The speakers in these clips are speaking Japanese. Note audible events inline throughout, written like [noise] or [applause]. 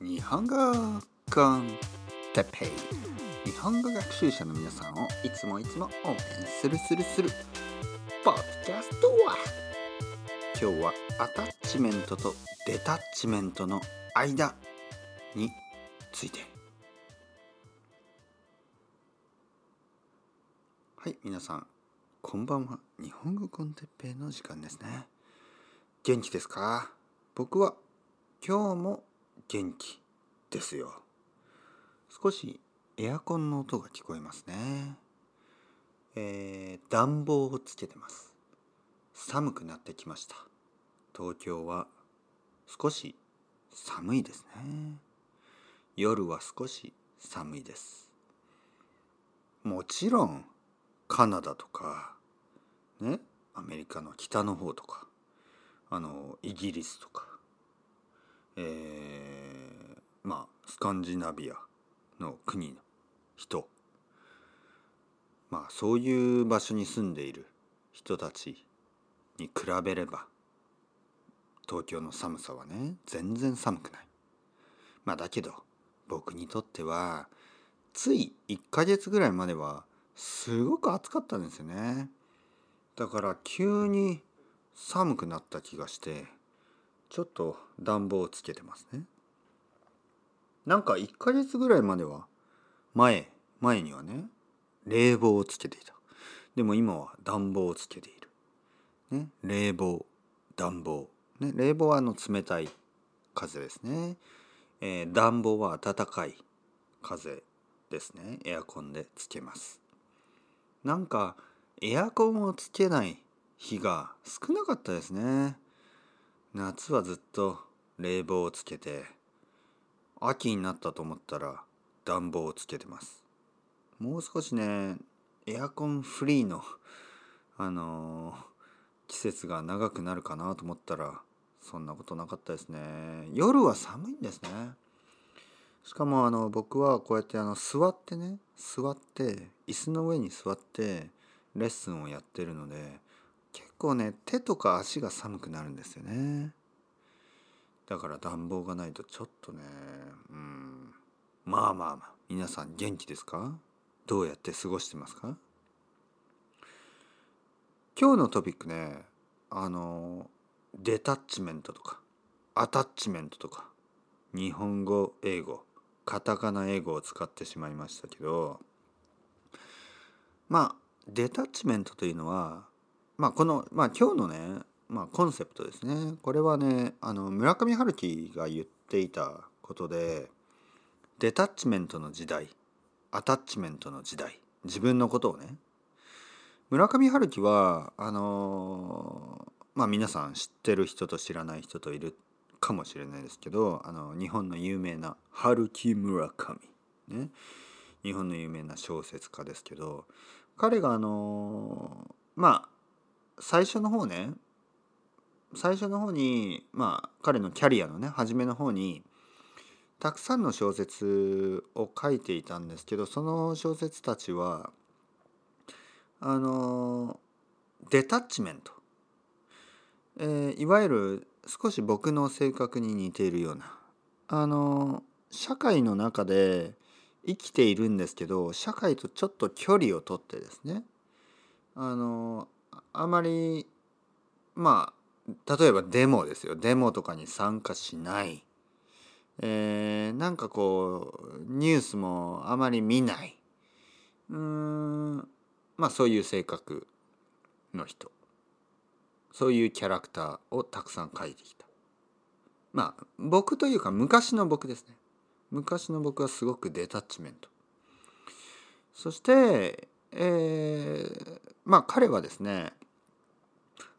日本語コンテペイ日本語学習者の皆さんをいつもいつも応援するするする。ポッドキャストは。今日はアタッチメントとデタッチメントの間について。はい皆さんこんばんは。日本語コンテッペイの時間ですね。元気ですか？僕は今日も元気ですよ。少しエアコンの音が聞こえますね。えー、暖房をつけてます。寒くなってきました。東京は少し寒いですね。夜は少し寒いです。もちろんカナダとかねアメリカの北の方とかあのイギリスとかえー、まあスカンジナビアの国の人。まあそういう場所に住んでいる人たちに比べれば東京の寒さはね全然寒くない。まあだけど僕にとってはつい1ヶ月ぐらいまではすごく暑かったんですよね。だから急に寒くなった気がしてちょっと暖房をつけてますね。なんか1ヶ月ぐらいまでは前前にはね冷房をつけていた。でも今は暖房をつけている、ね、冷房暖房、ね、冷房はあの冷たい風ですね、えー、暖房は暖かい風ですね。エアコンでつけます。なんかエアコンをつけない日が少なかったですね。夏はずっと冷房をつけて秋になったと思ったら暖房をつけてます。もう少しねエアコンフリーのあのー、季節が長くなるかなと思ったらそんなことなかったですね。夜は寒いんですね。しかもあの僕はこうやってあの座ってね座って椅子の上に座ってレッスンをやってるので結構ね手とか足が寒くなるんですよね。だから暖房がないとちょっとねうん。まあまあまあ皆さん元気ですか？どうやって過ごしてますか？今日のトピックねあのデタッチメントとかアタッチメントとか日本語英語カタカナ英語を使ってしまいましたけどまあデタッチメントというのはまあこの、まあ、今日のね、まあ、コンセプトですね。これはねあの村上春樹が言っていたことでデタッチメントの時代アタッチメントの時代自分のことをね。村上春樹はあのまあ皆さん知ってる人と知らない人といるかもしれないですけどあの日本の有名な春樹村上。ね。日本の有名な小説家ですけど彼があのまあ最初の方ね最初の方にまあ彼のキャリアのね初めの方にたくさんの小説を書いていたんですけどその小説たちはあのデタッチメント、えー、いわゆる少し僕の性格に似ているようなあの社会の中で生きているんですけど社会とちょっと距離をとってですねあのあまりまあ例えばデモですよ。デモとかに参加しない、えー、なんかこうニュースもあまり見ない。うーんまあそういう性格の人。そういうキャラクターをたくさん描いてきた。まあ僕というか昔の僕ですね。昔の僕はすごくデタッチメント。そしてえー、まあ彼はですね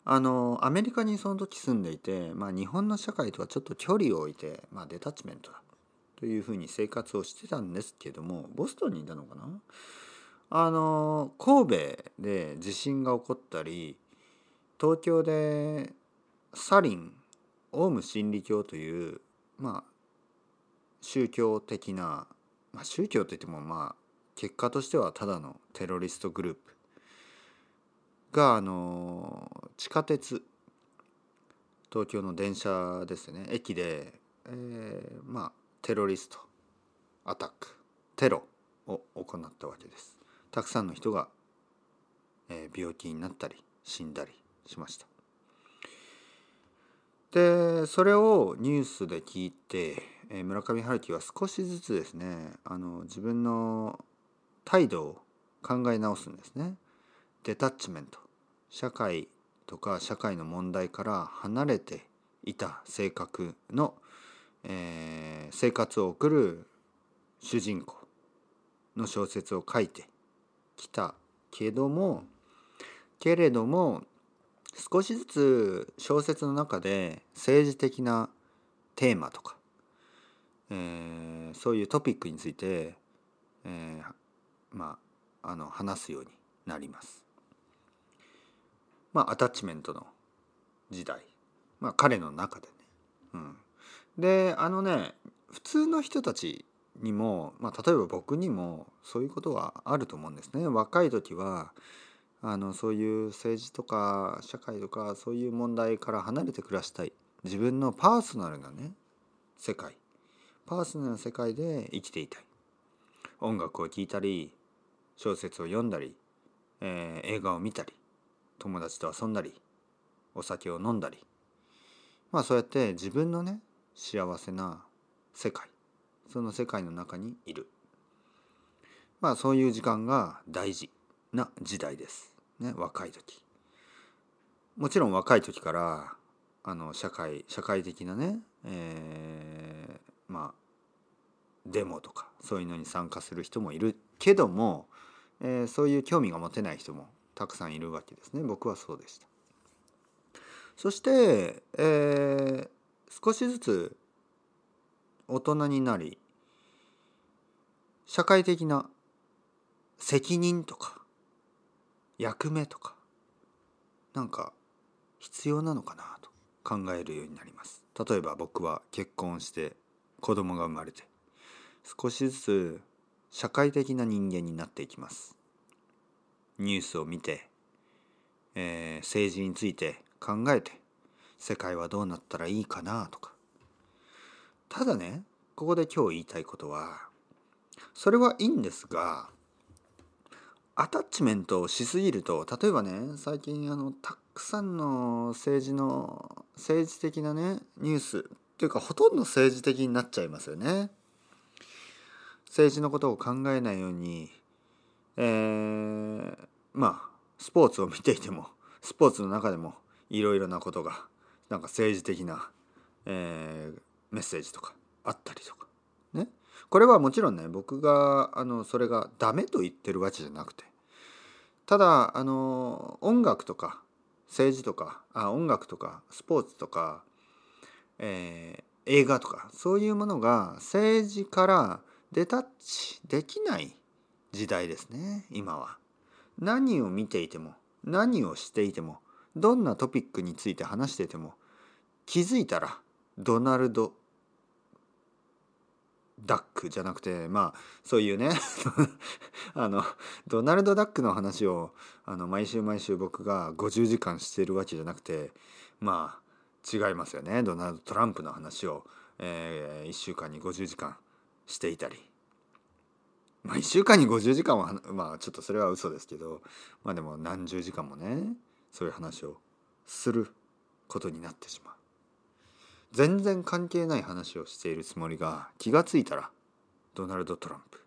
あのアメリカにその時住んでいて、まあ、日本の社会とはちょっと距離を置いて、まあ、デタッチメントだというふうに生活をしてたんですけどもボストンにいたのかな？あの神戸で地震が起こったり東京でサリンオウム真理教というまあ宗教的な、まあ、宗教といってもまあ結果としてはただのテロリストグループがあの地下鉄東京の電車ですね。駅で、えー、まあテロリストアタックテロを行ったわけです。たくさんの人が、えー、病気になったり死んだりしました。でそれをニュースで聞いて、えー、村上春樹は少しずつですねあの自分の態度を考え直すんですね。デタッチメント社会とか社会の問題から離れていた性格の、えー、生活を送る主人公の小説を書いてきたけどもけれども少しずつ小説の中で政治的なテーマとか、えー、そういうトピックについて、えー、まああの話すようになります。まあアタッチメントの時代、まあ、彼の中でね。うん、であのね普通の人たちにも、まあ、例えば僕にもそういうことはあると思うんですね。若い時はあのそういう政治とか社会とかそういう問題から離れて暮らしたい自分のパーソナルなね世界パーソナルな世界で生きていたい音楽を聴いたり小説を読んだり、えー、映画を見たり友達と遊んだりお酒を飲んだりまあそうやって自分のね幸せな世界その世界の中にいるまあそういう時間が大事な時代です。ね、若い時。もちろん若い時からあの社会社会的なね、えー、まあデモとかそういうのに参加する人もいるけども、えー、そういう興味が持てない人もたくさんいるわけですね僕はそうでした。そして、えー、少しずつ大人になり社会的な責任とか役目とかなんか必要なのかなと考えるようになります例えば僕は結婚して子供が生まれて少しずつ社会的な人間になっていきますニュースを見て、えー、政治について考えて世界はどうなったらいいかなとかただねここで今日言いたいことはそれはいいんですがアタッチメントをしすぎると例えばね最近あのたくさんの政治の政治的なねニュースっていうかほとんど政治的になっちゃいますよね。政治のことを考えないように、えー、まあスポーツを見ていてもスポーツの中でもいろいろなことがなんか政治的な、えー、メッセージとかあったりとかね。これはもちろんね僕があのそれがダメと言ってるわけじゃなくて。ただあの音楽とか政治とかあ音楽とかスポーツとか、えー、映画とかそういうものが政治からデタッチできない時代ですね今は。何を見ていても何をしていてもどんなトピックについて話していても気づいたらドナルドダックじゃなくてまあそういうね [laughs] あのドナルド・ダックの話をあの毎週毎週僕が50時間してるわけじゃなくてまあ違いますよねドナルド・トランプの話を、えー、1週間に50時間していたりまあ1週間に50時間はまあちょっとそれは嘘ですけどまあでも何十時間もねそういう話をすることになってしまう。全然関係ない話をしているつもりが気がついたらドナルド・トランプ。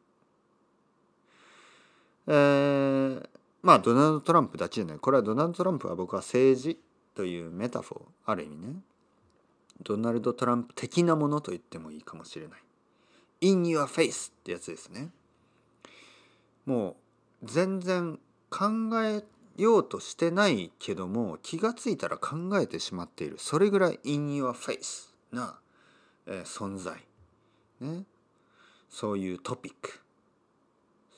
えー、まあドナルド・トランプだけじゃないこれはドナルド・トランプは僕は政治というメタフォーある意味ねドナルド・トランプ的なものと言ってもいいかもしれない。In your face ってやつですね。もう全然考えようとしてないけども気が付いたら考えてしまっている。それぐらい in your face な、えー、存在、ね、そういうトピック。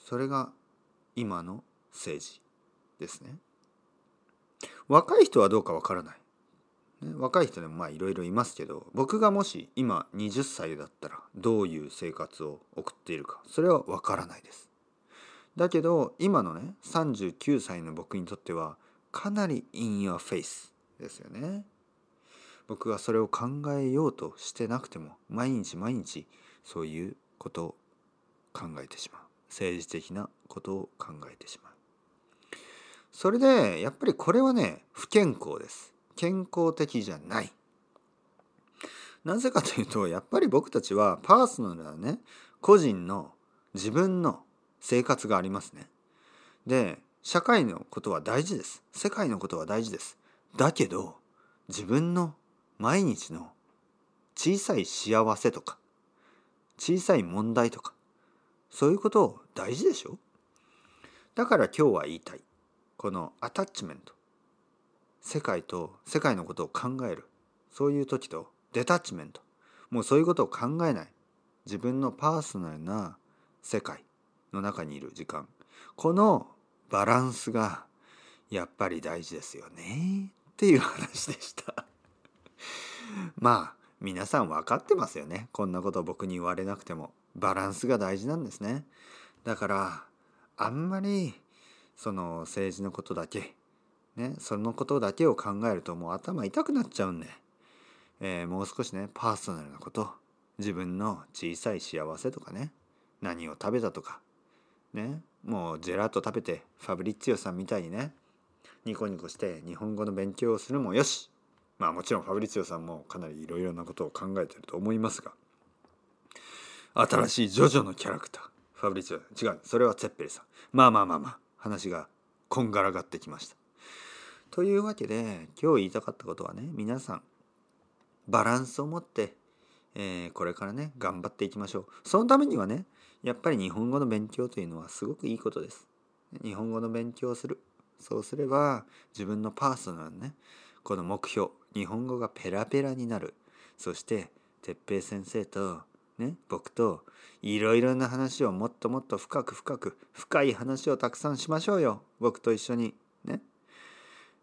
それが今の政治ですね。若い人はどうかわからない、若い人でもまあいろいろいますけど僕がもし今20歳だったらどういう生活を送っているかそれはわからないです。だけど今のね39歳の僕にとってはかなり in your face ですよね。僕がそれを考えようとしてなくても毎日毎日そういうことを考えてしまう。政治的なことを考えてしまう。それでやっぱりこれはね不健康です。健康的じゃない。なぜかというとやっぱり僕たちはパーソナルなね個人の自分の生活がありますね。で社会のことは大事です。世界のことは大事です。だけど自分の毎日の小さい幸せとか小さい問題とかそういうことを大事でしょ？だから今日は言いたい。このアタッチメント世界と世界のことを考える。そういう時とデタッチメントもうそういうことを考えない。自分のパーソナルな世界の中にいる時間。このバランスがやっぱり大事ですよね。っていう話でした。[laughs] まあ皆さん分かってますよね。こんなこと僕に言われなくても。バランスが大事なんですね。だからあんまりその政治のことだけねそのことだけを考えるともう頭痛くなっちゃうんで、えー、もう少しねパーソナルなこと。自分の小さい幸せとかね。何を食べたとか。ねもうジェラート食べてファブリッツィオさんみたいにね。ニコニコして日本語の勉強をするもよし。まあもちろんファブリッツィオさんもかなりいろいろなことを考えてると思いますが。新しいジョジョのキャラクター。ファブリッツィオ違うそれはツェッペリさん。まあまあまあまあ。話がこんがらがってきました。というわけで今日言いたかったことはね皆さんバランスを持って、えー、これからね頑張っていきましょう。そのためにはねやっぱり日本語の勉強というのはすごくいいことです。日本語の勉強をする。そうすれば自分のパーソナルねこの目標日本語がペラペラになる。そして哲平先生とね僕といろいろな話をもっともっと深く深く深い話をたくさんしましょうよ。僕と一緒に。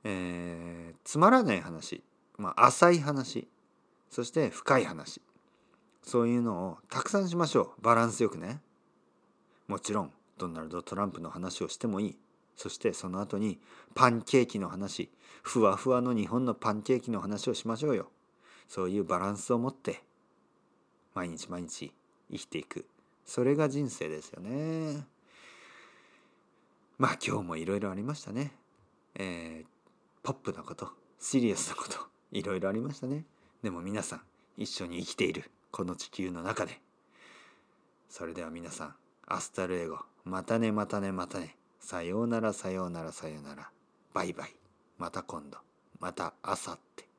えー、つまらない話、まあ、浅い話そして深い話そういうのをたくさんしましょう。バランスよくね。もちろんドナルド・トランプの話をしてもいい。そしてその後にパンケーキの話ふわふわの日本のパンケーキの話をしましょうよ。そういうバランスを持って毎日毎日生きていく。それが人生ですよね。まあ今日もいろいろありましたね。えー、ポップなことシリアスなこといろいろありましたね。でも皆さん一緒に生きているこの地球の中で。それでは皆さん hasta luego またねまたねまたね。さようならさようならさようなら。バイバイ。また今度。また明後日。